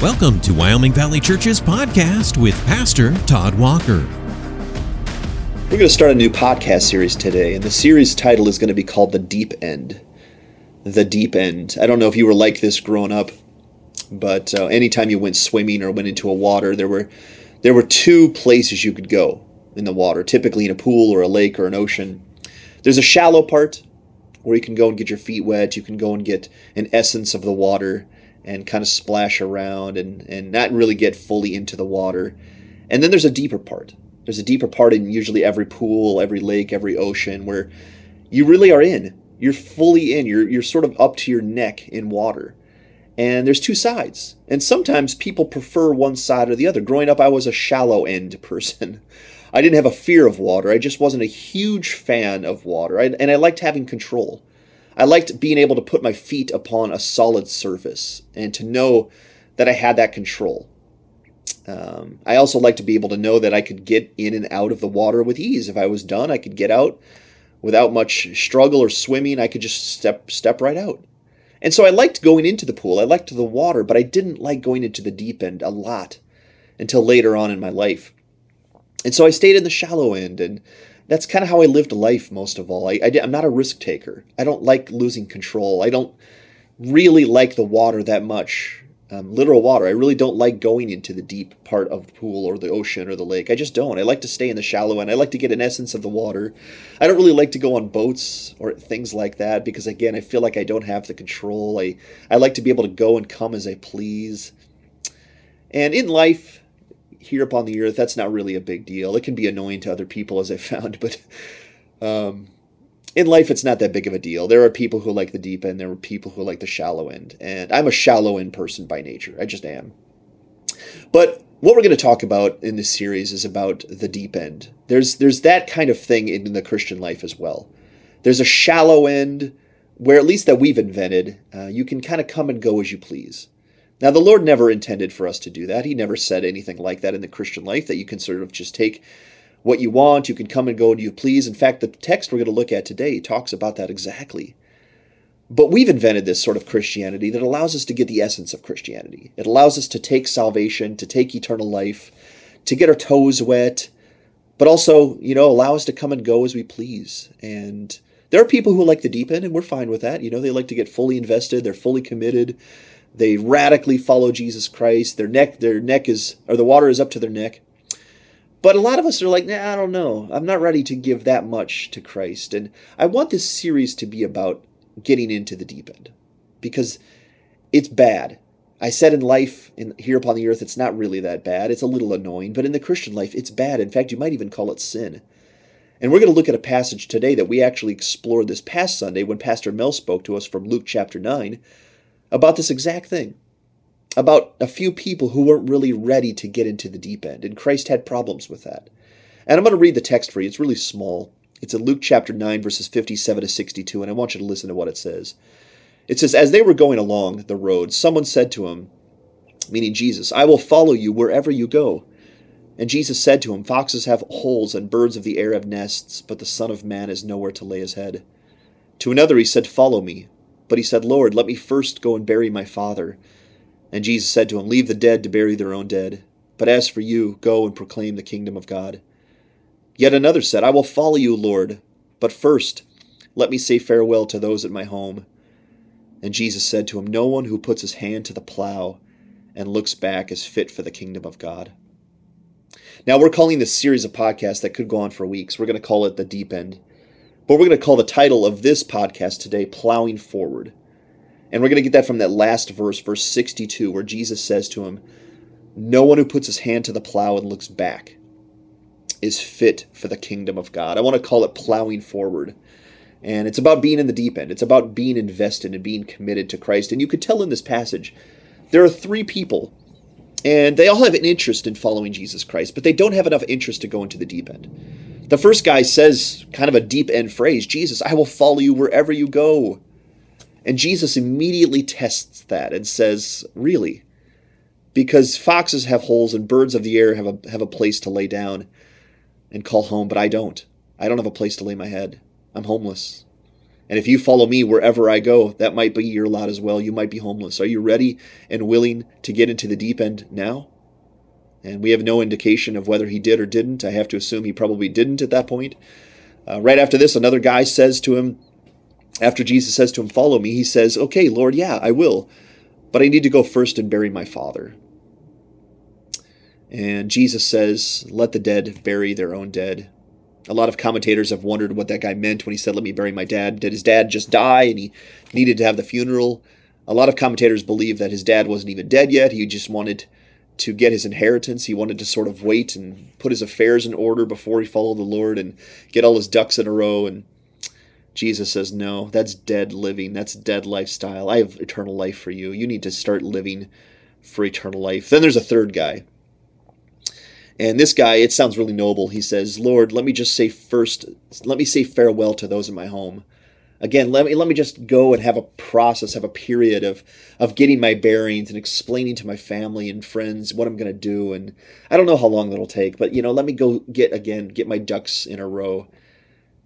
Welcome to Wyoming Valley Church's podcast with Pastor Todd Walker. We're going to start a new podcast series today, and the series title is going to be called The Deep End. The Deep End. I don't know if you were like this growing up, but uh, anytime you went swimming or went into a water, there were there were two places you could go in the water, typically in a pool or a lake or an ocean. There's a shallow part where you can go and get your feet wet, you can go and get an essence of the water and kind of splash around and, and not really get fully into the water. And then there's a deeper part. There's a deeper part in usually every pool, every lake, every ocean where you really are in. You're fully in. You're, you're sort of up to your neck in water. And there's two sides. And sometimes people prefer one side or the other. Growing up, I was a shallow end person. I didn't have a fear of water. I just wasn't a huge fan of water. I, and I liked having control. I liked being able to put my feet upon a solid surface and to know that I had that control. Um, I also like to be able to know that I could get in and out of the water with ease. If I was done, I could get out without much struggle or swimming. I could just step step right out. And so I liked going into the pool. I liked the water, but I didn't like going into the deep end a lot until later on in my life. And so I stayed in the shallow end and that's kind of how I lived life most of all. I, I, am not a risk taker. I don't like losing control. I don't really like the water that much, um, literal water. I really don't like going into the deep part of the pool or the ocean or the lake. I just don't. I like to stay in the shallow end. I like to get an essence of the water. I don't really like to go on boats or things like that because, again, I feel like I don't have the control. I, I like to be able to go and come as I please. And in life, here upon the earth, that's not really a big deal. It can be annoying to other people, as I found, but um, in life, it's not that big of a deal. There are people who like the deep end, there are people who like the shallow end, and I'm a shallow end person by nature. I just am. But what we're going to talk about in this series is about the deep end. There's there's that kind of thing in the Christian life as well. There's a shallow end where, at least that we've invented, uh, you can kind of come and go as you please. Now, the Lord never intended for us to do that. He never said anything like that in the Christian life, that you can sort of just take what you want, you can come and go and you please. In fact, the text we're going to look at today talks about that exactly. But we've invented this sort of Christianity that allows us to get the essence of Christianity. It allows us to take salvation, to take eternal life, to get our toes wet, but also, you know, allow us to come and go as we please. And there are people who like the deep end, and we're fine with that. You know, they like to get fully invested, they're fully committed. They radically follow Jesus Christ. Their neck, their neck is, or the water is up to their neck. But a lot of us are like, nah, I don't know. I'm not ready to give that much to Christ. And I want this series to be about getting into the deep end because it's bad. I said in life, in, here upon the earth, it's not really that bad. It's a little annoying, but in the Christian life, it's bad. In fact, you might even call it sin. And we're going to look at a passage today that we actually explored this past Sunday when Pastor Mel spoke to us from Luke chapter 9 about this exact thing about a few people who weren't really ready to get into the deep end, and Christ had problems with that. And I'm going to read the text for you. It's really small. It's in Luke chapter 9, verses 57 to 62, and I want you to listen to what it says. It says, As they were going along the road, someone said to him, meaning Jesus, I will follow you wherever you go. And Jesus said to him, Foxes have holes and birds of the air have nests, but the Son of Man has nowhere to lay his head. To another he said, Follow me. But he said, Lord, let me first go and bury my father. And Jesus said to him, Leave the dead to bury their own dead. But as for you, go and proclaim the kingdom of God. Yet another said, I will follow you, Lord, but first let me say farewell to those at my home. And Jesus said to him, No one who puts his hand to the plow and looks back is fit for the kingdom of God. Now, we're calling this series of podcasts that could go on for weeks. We're going to call it The Deep End. But we're going to call the title of this podcast today Plowing Forward. And we're going to get that from that last verse, verse 62, where Jesus says to him, No one who puts his hand to the plow and looks back is fit for the kingdom of God. I want to call it plowing forward. And it's about being in the deep end. It's about being invested and being committed to Christ. And you could tell in this passage, there are three people, and they all have an interest in following Jesus Christ, but they don't have enough interest to go into the deep end. The first guy says kind of a deep end phrase Jesus, I will follow you wherever you go. And Jesus immediately tests that and says, Really? Because foxes have holes and birds of the air have a, have a place to lay down and call home, but I don't. I don't have a place to lay my head. I'm homeless. And if you follow me wherever I go, that might be your lot as well. You might be homeless. Are you ready and willing to get into the deep end now? And we have no indication of whether he did or didn't. I have to assume he probably didn't at that point. Uh, right after this, another guy says to him, after Jesus says to him, Follow me, he says, Okay, Lord, yeah, I will. But I need to go first and bury my father. And Jesus says, Let the dead bury their own dead. A lot of commentators have wondered what that guy meant when he said, Let me bury my dad. Did his dad just die and he needed to have the funeral? A lot of commentators believe that his dad wasn't even dead yet. He just wanted to get his inheritance. He wanted to sort of wait and put his affairs in order before he followed the Lord and get all his ducks in a row. And Jesus says, No, that's dead living. That's dead lifestyle. I have eternal life for you. You need to start living for eternal life. Then there's a third guy. And this guy, it sounds really noble. He says, Lord, let me just say first, let me say farewell to those in my home. Again, let me let me just go and have a process, have a period of of getting my bearings and explaining to my family and friends what I'm going to do. And I don't know how long that'll take, but you know, let me go get again, get my ducks in a row.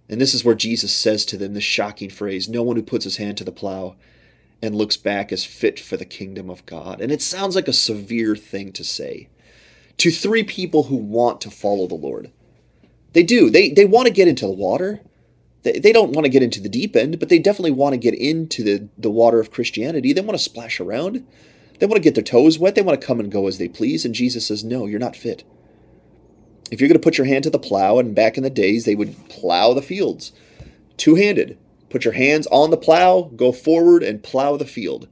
And this is where Jesus says to them this shocking phrase: "No one who puts his hand to the plow and looks back is fit for the kingdom of God." And it sounds like a severe thing to say to three people who want to follow the Lord. They do. They they want to get into the water. They, they don't want to get into the deep end, but they definitely want to get into the, the water of Christianity. They want to splash around. They want to get their toes wet. They want to come and go as they please. And Jesus says, No, you're not fit. If you're going to put your hand to the plow, and back in the days, they would plow the fields two handed. Put your hands on the plow, go forward, and plow the field.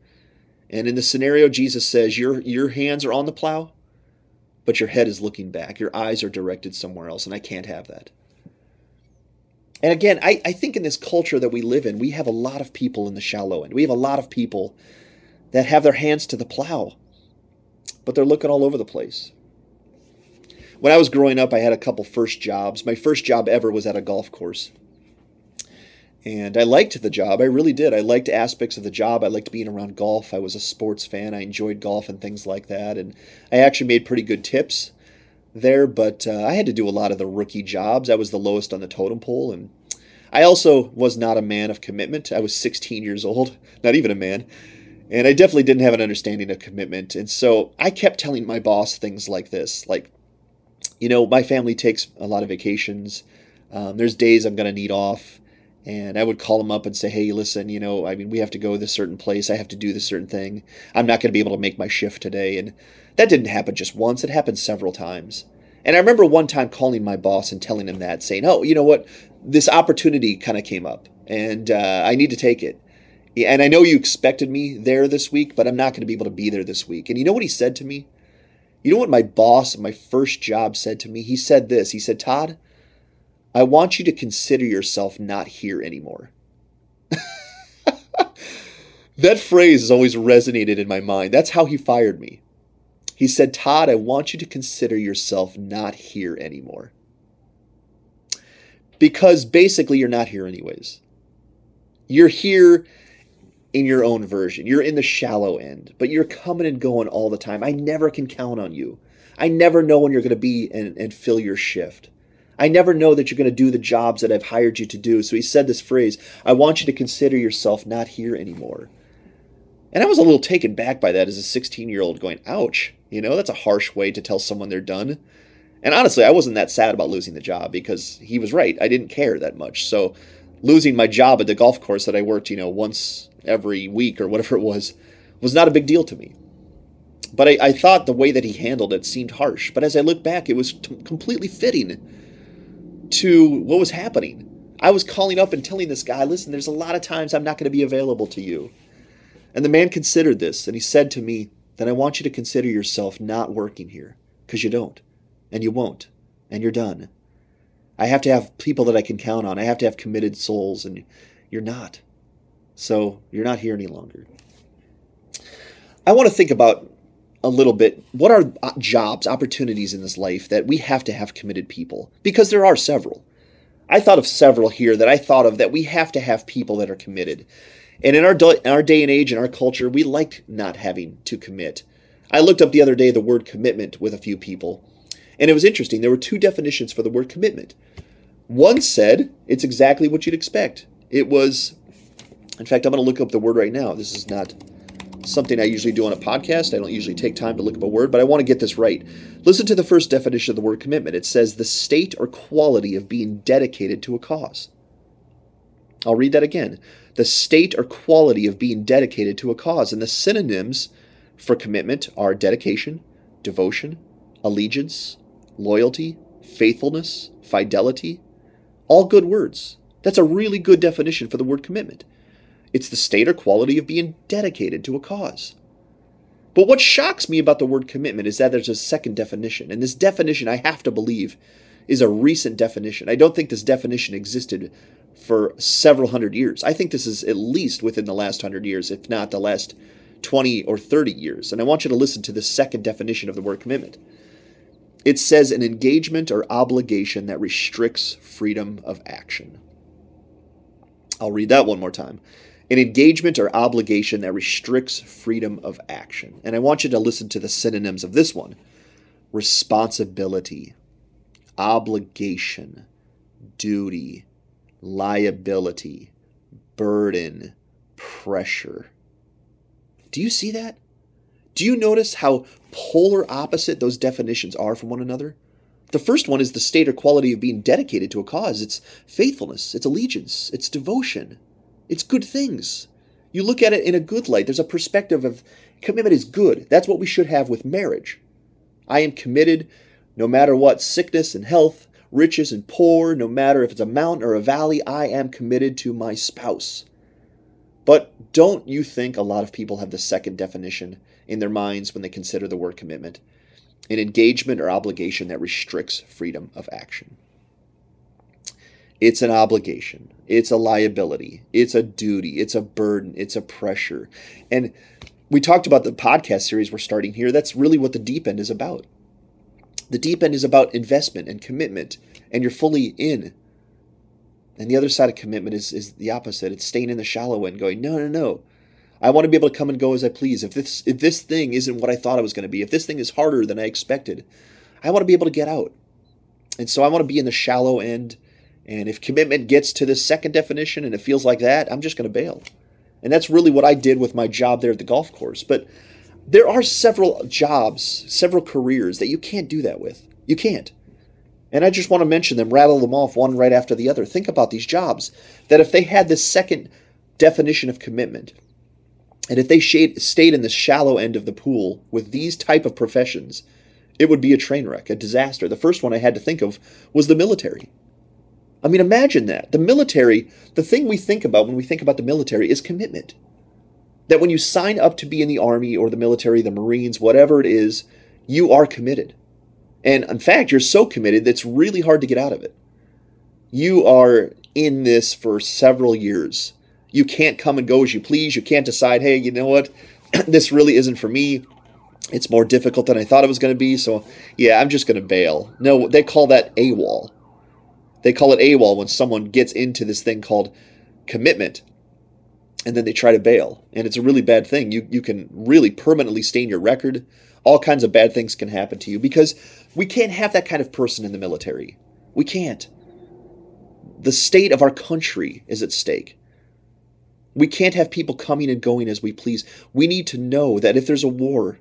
And in the scenario, Jesus says, Your, your hands are on the plow, but your head is looking back. Your eyes are directed somewhere else, and I can't have that. And again, I, I think in this culture that we live in, we have a lot of people in the shallow end. We have a lot of people that have their hands to the plow, but they're looking all over the place. When I was growing up, I had a couple first jobs. My first job ever was at a golf course. And I liked the job. I really did. I liked aspects of the job. I liked being around golf. I was a sports fan. I enjoyed golf and things like that. And I actually made pretty good tips there, but uh, I had to do a lot of the rookie jobs. I was the lowest on the totem pole. And I also was not a man of commitment. I was 16 years old, not even a man. And I definitely didn't have an understanding of commitment. And so I kept telling my boss things like this like, you know, my family takes a lot of vacations. Um, there's days I'm going to need off and I would call him up and say, "Hey, listen, you know, I mean, we have to go to this certain place. I have to do this certain thing. I'm not going to be able to make my shift today." And that didn't happen just once; it happened several times. And I remember one time calling my boss and telling him that, saying, "Oh, you know what? This opportunity kind of came up, and uh, I need to take it. And I know you expected me there this week, but I'm not going to be able to be there this week." And you know what he said to me? You know what my boss my first job said to me? He said this. He said, "Todd." I want you to consider yourself not here anymore. that phrase has always resonated in my mind. That's how he fired me. He said, Todd, I want you to consider yourself not here anymore. Because basically, you're not here anyways. You're here in your own version. You're in the shallow end, but you're coming and going all the time. I never can count on you. I never know when you're going to be and, and fill your shift. I never know that you're going to do the jobs that I've hired you to do. So he said this phrase I want you to consider yourself not here anymore. And I was a little taken back by that as a 16 year old, going, ouch, you know, that's a harsh way to tell someone they're done. And honestly, I wasn't that sad about losing the job because he was right. I didn't care that much. So losing my job at the golf course that I worked, you know, once every week or whatever it was, was not a big deal to me. But I, I thought the way that he handled it seemed harsh. But as I look back, it was t- completely fitting to what was happening. I was calling up and telling this guy, listen, there's a lot of times I'm not going to be available to you. And the man considered this, and he said to me, then I want you to consider yourself not working here, because you don't, and you won't, and you're done. I have to have people that I can count on. I have to have committed souls, and you're not. So you're not here any longer. I want to think about a little bit what are uh, jobs, opportunities in this life that we have to have committed people? Because there are several. I thought of several here that I thought of that we have to have people that are committed. And in our, in our day and age, in our culture, we like not having to commit. I looked up the other day the word commitment with a few people, and it was interesting. There were two definitions for the word commitment. One said it's exactly what you'd expect it was In fact, I'm going to look up the word right now. This is not something I usually do on a podcast. I don't usually take time to look up a word, but I want to get this right. Listen to the first definition of the word commitment. It says the state or quality of being dedicated to a cause. I'll read that again. The state or quality of being dedicated to a cause. And the synonyms for commitment are dedication, devotion, allegiance, loyalty, faithfulness, fidelity. All good words. That's a really good definition for the word commitment. It's the state or quality of being dedicated to a cause. But what shocks me about the word commitment is that there's a second definition. And this definition, I have to believe, is a recent definition. I don't think this definition existed for several hundred years. I think this is at least within the last hundred years, if not the last 20 or 30 years. And I want you to listen to the second definition of the word commitment. It says an engagement or obligation that restricts freedom of action. I'll read that one more time an engagement or obligation that restricts freedom of action. And I want you to listen to the synonyms of this one responsibility, obligation, duty, liability, burden, pressure. Do you see that? Do you notice how polar opposite those definitions are from one another? The first one is the state or quality of being dedicated to a cause. It's faithfulness, it's allegiance, it's devotion. It's good things. You look at it in a good light. There's a perspective of commitment is good. That's what we should have with marriage. I am committed no matter what sickness and health, riches and poor, no matter if it's a mountain or a valley, I am committed to my spouse. But don't you think a lot of people have the second definition in their minds when they consider the word commitment? An engagement or obligation that restricts freedom of action. It's an obligation. It's a liability. It's a duty. It's a burden. It's a pressure. And we talked about the podcast series we're starting here. That's really what the deep end is about. The deep end is about investment and commitment, and you're fully in. And the other side of commitment is, is the opposite. It's staying in the shallow end, going, no, no, no. I want to be able to come and go as I please. If this if this thing isn't what I thought it was going to be, if this thing is harder than I expected, I want to be able to get out. And so I want to be in the shallow end and if commitment gets to the second definition and it feels like that, I'm just going to bail. And that's really what I did with my job there at the golf course. But there are several jobs, several careers that you can't do that with. You can't. And I just want to mention them, rattle them off one right after the other. Think about these jobs that if they had this second definition of commitment, and if they stayed in the shallow end of the pool with these type of professions, it would be a train wreck, a disaster. The first one I had to think of was the military. I mean, imagine that. The military, the thing we think about when we think about the military is commitment. That when you sign up to be in the Army or the military, the Marines, whatever it is, you are committed. And in fact, you're so committed that it's really hard to get out of it. You are in this for several years. You can't come and go as you please. You can't decide, hey, you know what? this really isn't for me. It's more difficult than I thought it was going to be. So, yeah, I'm just going to bail. No, they call that AWOL. They call it AWOL when someone gets into this thing called commitment and then they try to bail. And it's a really bad thing. You, you can really permanently stain your record. All kinds of bad things can happen to you because we can't have that kind of person in the military. We can't. The state of our country is at stake. We can't have people coming and going as we please. We need to know that if there's a war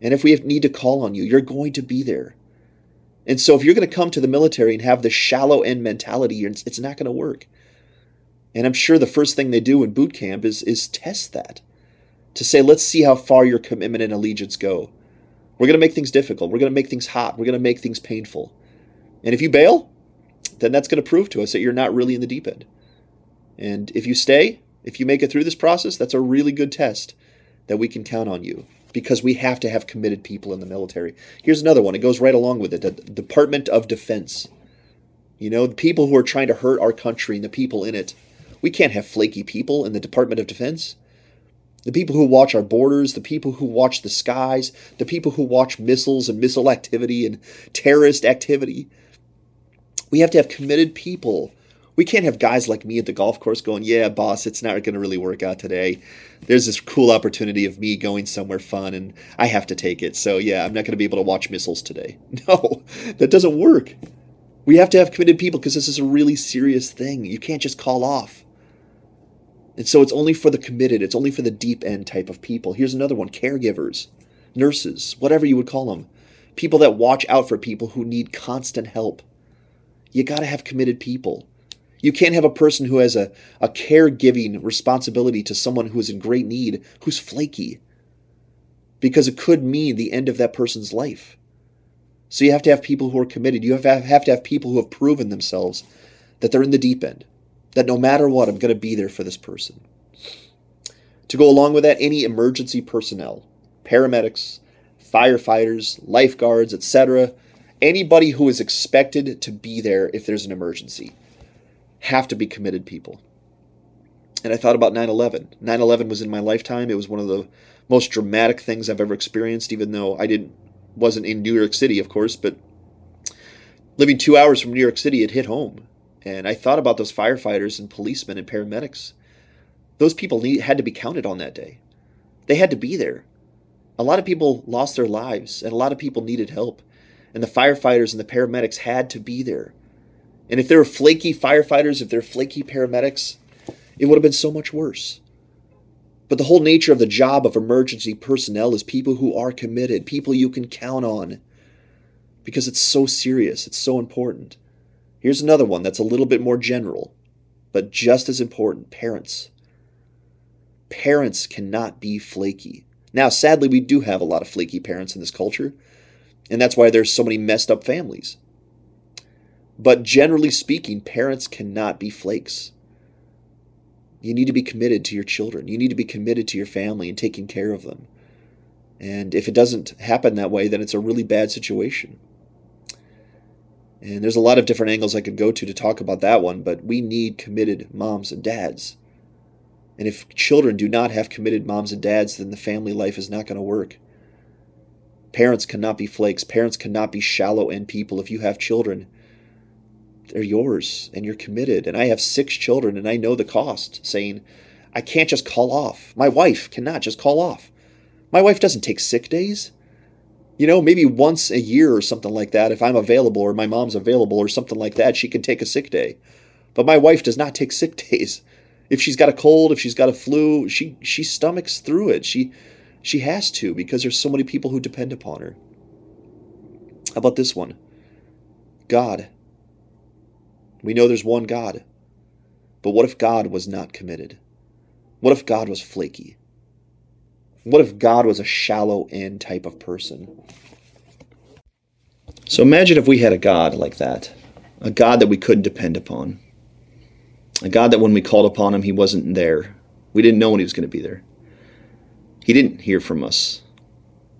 and if we need to call on you, you're going to be there. And so if you're going to come to the military and have the shallow end mentality, it's not going to work. And I'm sure the first thing they do in boot camp is is test that. To say, let's see how far your commitment and allegiance go. We're going to make things difficult. We're going to make things hot. We're going to make things painful. And if you bail, then that's going to prove to us that you're not really in the deep end. And if you stay, if you make it through this process, that's a really good test that we can count on you because we have to have committed people in the military. Here's another one. It goes right along with it. The Department of Defense. You know, the people who are trying to hurt our country and the people in it. We can't have flaky people in the Department of Defense. The people who watch our borders, the people who watch the skies, the people who watch missiles and missile activity and terrorist activity. We have to have committed people we can't have guys like me at the golf course going, yeah, boss, it's not going to really work out today. There's this cool opportunity of me going somewhere fun and I have to take it. So, yeah, I'm not going to be able to watch missiles today. No, that doesn't work. We have to have committed people because this is a really serious thing. You can't just call off. And so it's only for the committed, it's only for the deep end type of people. Here's another one caregivers, nurses, whatever you would call them. People that watch out for people who need constant help. You got to have committed people. You can't have a person who has a, a caregiving responsibility to someone who is in great need who's flaky because it could mean the end of that person's life. So you have to have people who are committed. You have to have, have to have people who have proven themselves that they're in the deep end, that no matter what, I'm going to be there for this person. To go along with that, any emergency personnel, paramedics, firefighters, lifeguards, etc., anybody who is expected to be there if there's an emergency have to be committed people. And I thought about 9 11. 9 11 was in my lifetime. It was one of the most dramatic things I've ever experienced, even though I didn't wasn't in New York City, of course, but living two hours from New York City, it hit home. And I thought about those firefighters and policemen and paramedics. Those people need, had to be counted on that day. They had to be there. A lot of people lost their lives, and a lot of people needed help. And the firefighters and the paramedics had to be there. And if they were flaky firefighters, if they're flaky paramedics, it would have been so much worse. But the whole nature of the job of emergency personnel is people who are committed, people you can count on, because it's so serious, it's so important. Here's another one that's a little bit more general, but just as important parents. Parents cannot be flaky. Now, sadly, we do have a lot of flaky parents in this culture, and that's why there's so many messed up families. But generally speaking, parents cannot be flakes. You need to be committed to your children. You need to be committed to your family and taking care of them. And if it doesn't happen that way, then it's a really bad situation. And there's a lot of different angles I could go to to talk about that one, but we need committed moms and dads. And if children do not have committed moms and dads, then the family life is not going to work. Parents cannot be flakes. Parents cannot be shallow end people. If you have children, they're yours and you're committed. And I have six children and I know the cost, saying, I can't just call off. My wife cannot just call off. My wife doesn't take sick days. You know, maybe once a year or something like that, if I'm available or my mom's available or something like that, she can take a sick day. But my wife does not take sick days. If she's got a cold, if she's got a flu, she she stomachs through it. She she has to because there's so many people who depend upon her. How about this one? God we know there's one God. But what if God was not committed? What if God was flaky? What if God was a shallow end type of person? So imagine if we had a God like that, a God that we couldn't depend upon, a God that when we called upon him, he wasn't there. We didn't know when he was going to be there. He didn't hear from us.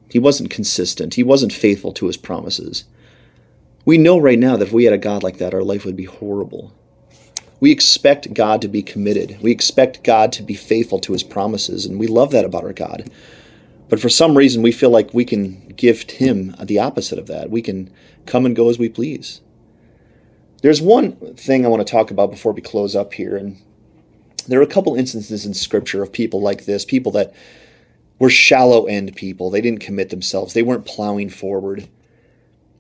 He wasn't consistent. He wasn't faithful to his promises. We know right now that if we had a God like that, our life would be horrible. We expect God to be committed. We expect God to be faithful to his promises, and we love that about our God. But for some reason, we feel like we can gift him the opposite of that. We can come and go as we please. There's one thing I want to talk about before we close up here, and there are a couple instances in Scripture of people like this, people that were shallow end people. They didn't commit themselves, they weren't plowing forward.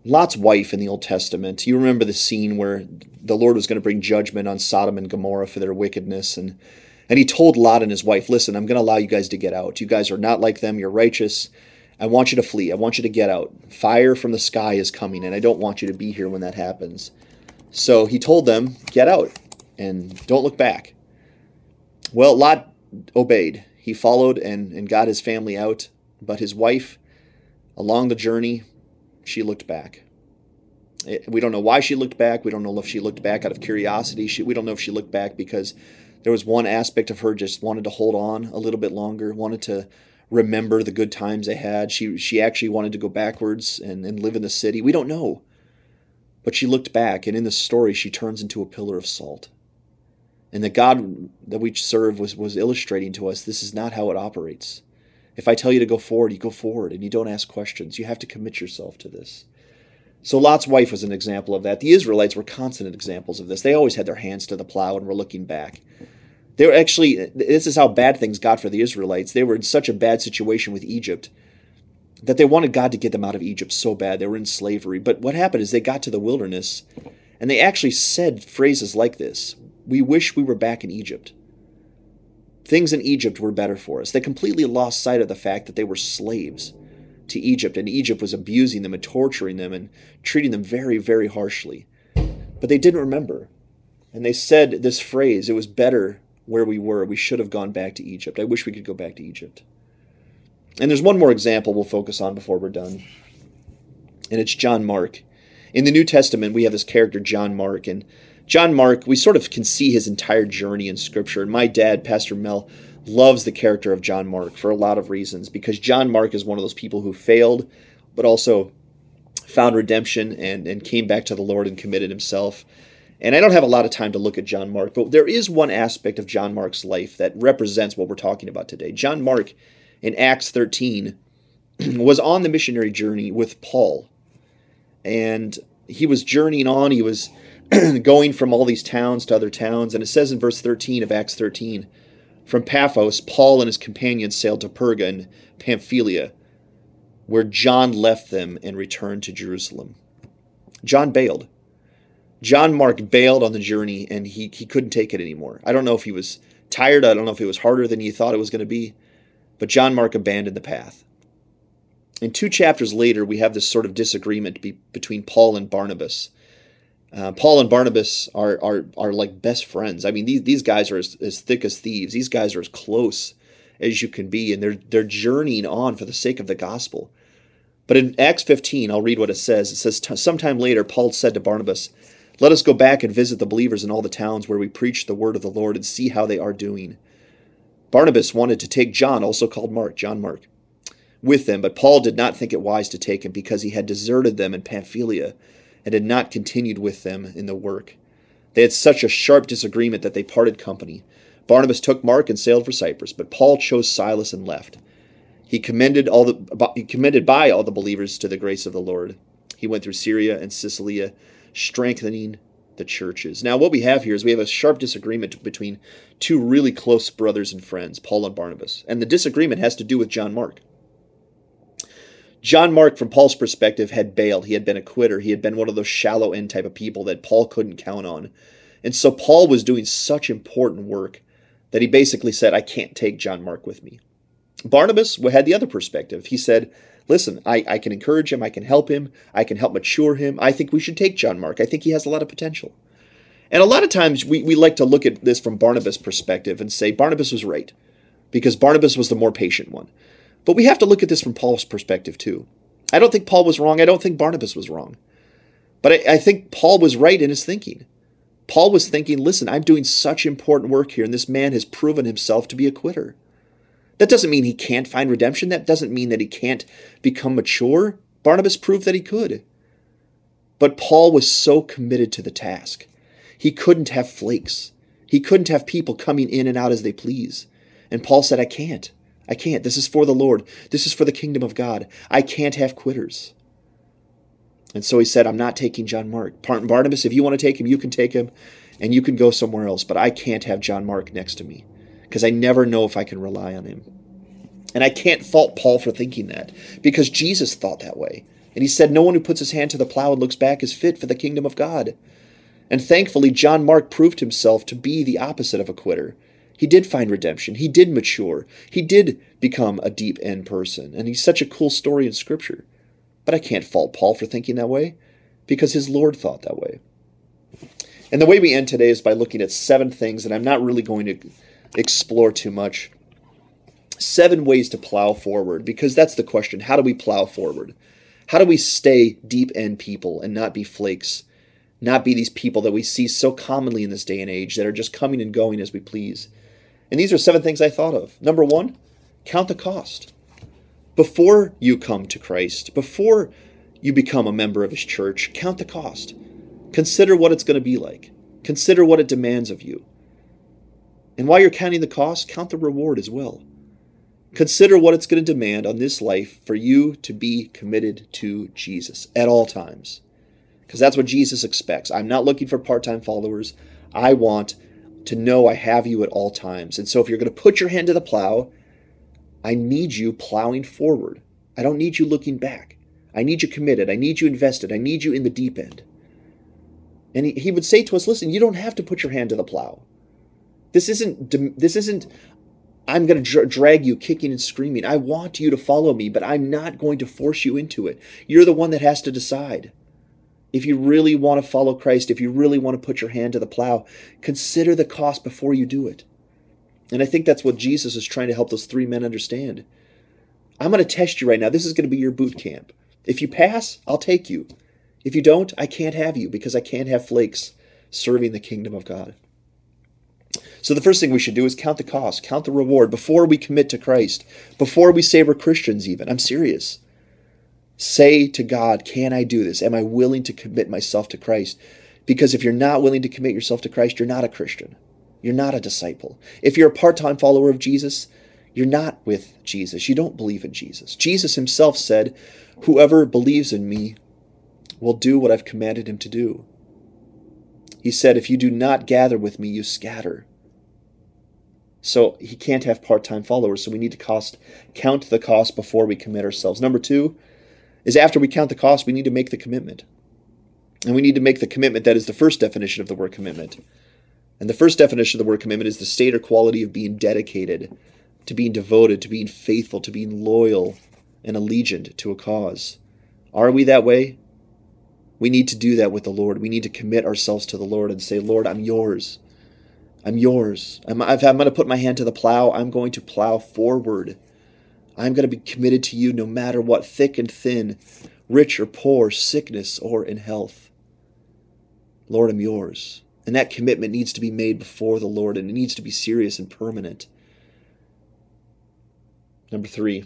Lot's wife in the Old Testament. You remember the scene where the Lord was going to bring judgment on Sodom and Gomorrah for their wickedness and and he told Lot and his wife, "Listen, I'm going to allow you guys to get out. You guys are not like them. You're righteous. I want you to flee. I want you to get out. Fire from the sky is coming and I don't want you to be here when that happens." So he told them, "Get out and don't look back." Well, Lot obeyed. He followed and, and got his family out, but his wife, along the journey, she looked back. Eh, we don't know why she looked back. We don't know if she looked back out of curiosity. She, we don't know if she looked back because there was one aspect of her just wanted to hold on a little bit longer, wanted to remember the good times they had. She she actually wanted to go backwards and, and live in the city. We don't know. But she looked back, and in the story, she turns into a pillar of salt. And the God that we serve was, was illustrating to us this is not how it operates. If I tell you to go forward, you go forward and you don't ask questions. You have to commit yourself to this. So Lot's wife was an example of that. The Israelites were constant examples of this. They always had their hands to the plow and were looking back. They were actually, this is how bad things got for the Israelites. They were in such a bad situation with Egypt that they wanted God to get them out of Egypt so bad. They were in slavery. But what happened is they got to the wilderness and they actually said phrases like this We wish we were back in Egypt. Things in Egypt were better for us. They completely lost sight of the fact that they were slaves to Egypt, and Egypt was abusing them and torturing them and treating them very, very harshly. But they didn't remember. And they said this phrase it was better where we were. We should have gone back to Egypt. I wish we could go back to Egypt. And there's one more example we'll focus on before we're done, and it's John Mark. In the New Testament, we have this character, John Mark, and John Mark, we sort of can see his entire journey in Scripture. And my dad, Pastor Mel, loves the character of John Mark for a lot of reasons because John Mark is one of those people who failed, but also found redemption and, and came back to the Lord and committed himself. And I don't have a lot of time to look at John Mark, but there is one aspect of John Mark's life that represents what we're talking about today. John Mark in Acts 13 was on the missionary journey with Paul. And he was journeying on, he was going from all these towns to other towns. And it says in verse 13 of Acts 13 From Paphos, Paul and his companions sailed to Perga and Pamphylia, where John left them and returned to Jerusalem. John bailed. John Mark bailed on the journey and he, he couldn't take it anymore. I don't know if he was tired, I don't know if it was harder than he thought it was going to be, but John Mark abandoned the path. And two chapters later, we have this sort of disagreement be, between Paul and Barnabas. Uh, Paul and Barnabas are, are, are like best friends. I mean, these, these guys are as, as thick as thieves. These guys are as close as you can be, and they're, they're journeying on for the sake of the gospel. But in Acts 15, I'll read what it says. It says, Sometime later, Paul said to Barnabas, Let us go back and visit the believers in all the towns where we preach the word of the Lord and see how they are doing. Barnabas wanted to take John, also called Mark, John Mark, with them, but Paul did not think it wise to take him because he had deserted them in Pamphylia and had not continued with them in the work. They had such a sharp disagreement that they parted company. Barnabas took Mark and sailed for Cyprus, but Paul chose Silas and left. He commended all the he commended by all the believers to the grace of the Lord. He went through Syria and Cilicia, strengthening the churches. Now, what we have here is we have a sharp disagreement between two really close brothers and friends, Paul and Barnabas. And the disagreement has to do with John Mark. John Mark, from Paul's perspective, had bailed. He had been a quitter. He had been one of those shallow end type of people that Paul couldn't count on. And so Paul was doing such important work that he basically said, I can't take John Mark with me. Barnabas had the other perspective. He said, Listen, I, I can encourage him, I can help him, I can help mature him. I think we should take John Mark. I think he has a lot of potential. And a lot of times we, we like to look at this from Barnabas' perspective and say Barnabas was right, because Barnabas was the more patient one. But we have to look at this from Paul's perspective too. I don't think Paul was wrong. I don't think Barnabas was wrong. But I, I think Paul was right in his thinking. Paul was thinking, listen, I'm doing such important work here, and this man has proven himself to be a quitter. That doesn't mean he can't find redemption. That doesn't mean that he can't become mature. Barnabas proved that he could. But Paul was so committed to the task. He couldn't have flakes. He couldn't have people coming in and out as they please. And Paul said, I can't. I can't. This is for the Lord. This is for the kingdom of God. I can't have quitters. And so he said, I'm not taking John Mark. Barnabas, if you want to take him, you can take him and you can go somewhere else. But I can't have John Mark next to me because I never know if I can rely on him. And I can't fault Paul for thinking that because Jesus thought that way. And he said, No one who puts his hand to the plow and looks back is fit for the kingdom of God. And thankfully, John Mark proved himself to be the opposite of a quitter. He did find redemption. He did mature. He did become a deep end person. And he's such a cool story in Scripture. But I can't fault Paul for thinking that way because his Lord thought that way. And the way we end today is by looking at seven things, that I'm not really going to explore too much. Seven ways to plow forward, because that's the question. How do we plow forward? How do we stay deep end people and not be flakes? Not be these people that we see so commonly in this day and age that are just coming and going as we please. And these are seven things I thought of. Number one, count the cost. Before you come to Christ, before you become a member of His church, count the cost. Consider what it's going to be like. Consider what it demands of you. And while you're counting the cost, count the reward as well. Consider what it's going to demand on this life for you to be committed to Jesus at all times. Because that's what Jesus expects. I'm not looking for part time followers. I want to know I have you at all times. And so if you're going to put your hand to the plow, I need you plowing forward. I don't need you looking back. I need you committed. I need you invested. I need you in the deep end. And he, he would say to us, listen, you don't have to put your hand to the plow. This isn't this isn't I'm going to dra- drag you kicking and screaming. I want you to follow me, but I'm not going to force you into it. You're the one that has to decide. If you really want to follow Christ, if you really want to put your hand to the plow, consider the cost before you do it. And I think that's what Jesus is trying to help those three men understand. I'm going to test you right now. This is going to be your boot camp. If you pass, I'll take you. If you don't, I can't have you because I can't have flakes serving the kingdom of God. So the first thing we should do is count the cost, count the reward before we commit to Christ, before we say we're Christians, even. I'm serious. Say to God, Can I do this? Am I willing to commit myself to Christ? Because if you're not willing to commit yourself to Christ, you're not a Christian. You're not a disciple. If you're a part time follower of Jesus, you're not with Jesus. You don't believe in Jesus. Jesus himself said, Whoever believes in me will do what I've commanded him to do. He said, If you do not gather with me, you scatter. So he can't have part time followers. So we need to cost count the cost before we commit ourselves. Number two is after we count the cost, we need to make the commitment. And we need to make the commitment that is the first definition of the word commitment. And the first definition of the word commitment is the state or quality of being dedicated, to being devoted, to being faithful, to being loyal and allegiant to a cause. Are we that way? We need to do that with the Lord. We need to commit ourselves to the Lord and say, Lord, I'm yours. I'm yours. I'm, I'm going to put my hand to the plow. I'm going to plow forward. I'm going to be committed to you no matter what, thick and thin, rich or poor, sickness or in health. Lord, I'm yours. And that commitment needs to be made before the Lord, and it needs to be serious and permanent. Number three,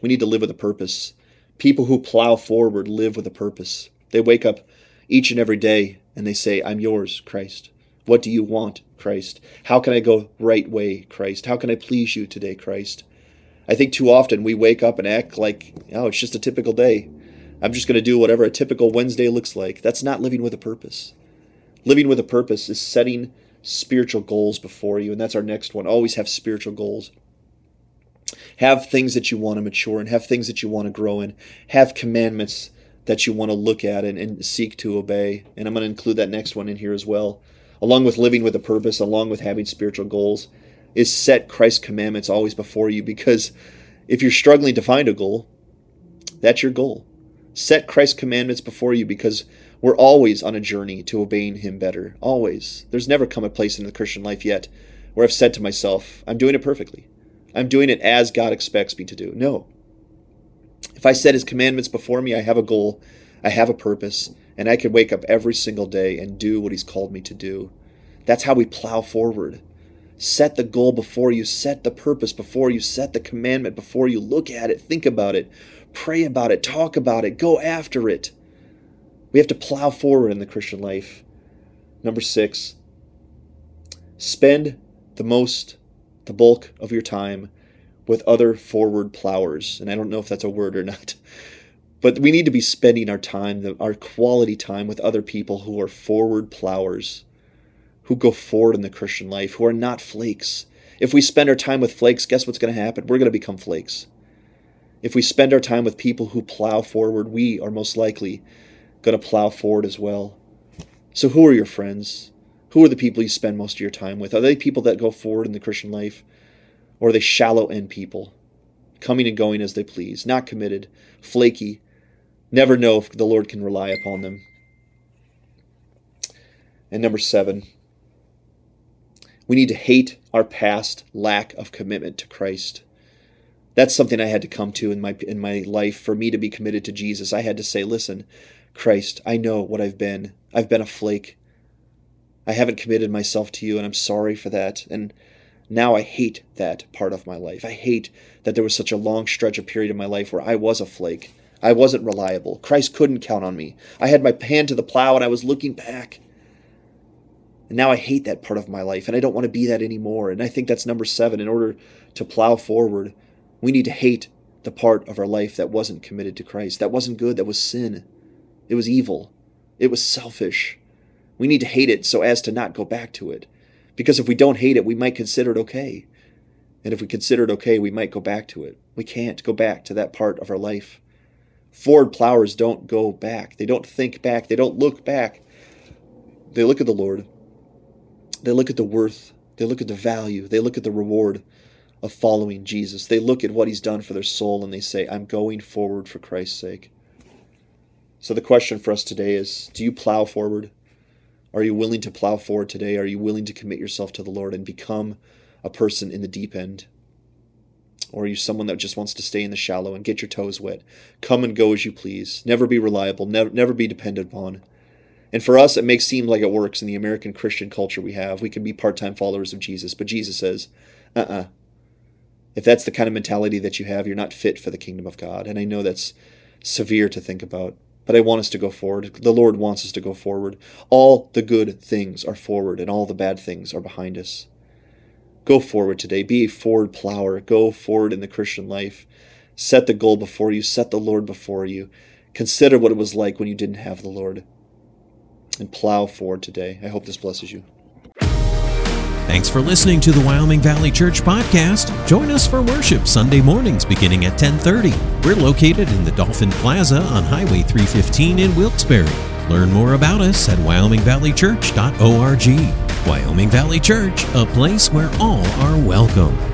we need to live with a purpose. People who plow forward live with a purpose. They wake up each and every day and they say, I'm yours, Christ. What do you want, Christ? How can I go right way, Christ? How can I please you today, Christ? I think too often we wake up and act like, oh, it's just a typical day. I'm just going to do whatever a typical Wednesday looks like. That's not living with a purpose. Living with a purpose is setting spiritual goals before you, and that's our next one. Always have spiritual goals. Have things that you want to mature in, have things that you want to grow in, have commandments that you want to look at and, and seek to obey. And I'm going to include that next one in here as well along with living with a purpose, along with having spiritual goals, is set Christ's commandments always before you because if you're struggling to find a goal, that's your goal. Set Christ's commandments before you because we're always on a journey to obeying Him better. Always. There's never come a place in the Christian life yet where I've said to myself, I'm doing it perfectly. I'm doing it as God expects me to do. No. If I set His commandments before me, I have a goal, I have a purpose, and I can wake up every single day and do what He's called me to do. That's how we plow forward. Set the goal before you, set the purpose before you, set the commandment before you. Look at it, think about it, pray about it, talk about it, go after it. We have to plow forward in the Christian life. Number six, spend the most, the bulk of your time with other forward plowers. And I don't know if that's a word or not. But we need to be spending our time, our quality time with other people who are forward plowers, who go forward in the Christian life, who are not flakes. If we spend our time with flakes, guess what's going to happen? We're going to become flakes. If we spend our time with people who plow forward, we are most likely going to plow forward as well. So, who are your friends? Who are the people you spend most of your time with? Are they people that go forward in the Christian life? Or are they shallow end people, coming and going as they please, not committed, flaky, never know if the Lord can rely upon them. And number seven, we need to hate our past lack of commitment to Christ. That's something I had to come to in my in my life for me to be committed to Jesus. I had to say, listen, Christ, I know what I've been. I've been a flake. I haven't committed myself to you and I'm sorry for that. And now I hate that part of my life. I hate that there was such a long stretch of period in my life where I was a flake. I wasn't reliable. Christ couldn't count on me. I had my hand to the plow and I was looking back. And now I hate that part of my life and I don't want to be that anymore. And I think that's number seven. In order to plow forward, we need to hate the part of our life that wasn't committed to Christ. That wasn't good. That was sin. It was evil. It was selfish. We need to hate it so as to not go back to it. Because if we don't hate it, we might consider it okay. And if we consider it okay, we might go back to it. We can't go back to that part of our life. Forward plowers don't go back. They don't think back. They don't look back. They look at the Lord. They look at the worth. They look at the value. They look at the reward of following Jesus. They look at what he's done for their soul and they say, I'm going forward for Christ's sake. So the question for us today is do you plow forward? Are you willing to plow forward today? Are you willing to commit yourself to the Lord and become a person in the deep end? Or are you someone that just wants to stay in the shallow and get your toes wet? Come and go as you please. Never be reliable, never, never be depended upon. And for us, it may seem like it works in the American Christian culture we have. We can be part time followers of Jesus. But Jesus says, uh uh-uh. uh If that's the kind of mentality that you have, you're not fit for the kingdom of God. And I know that's severe to think about. But I want us to go forward. The Lord wants us to go forward. All the good things are forward, and all the bad things are behind us. Go forward today. Be a forward plower. Go forward in the Christian life. Set the goal before you. Set the Lord before you. Consider what it was like when you didn't have the Lord. And plow forward today. I hope this blesses you. Thanks for listening to the Wyoming Valley Church podcast. Join us for worship Sunday mornings beginning at 10:30. We're located in the Dolphin Plaza on Highway 315 in Wilkes-Barre. Learn more about us at wyomingvalleychurch.org. Wyoming Valley Church, a place where all are welcome.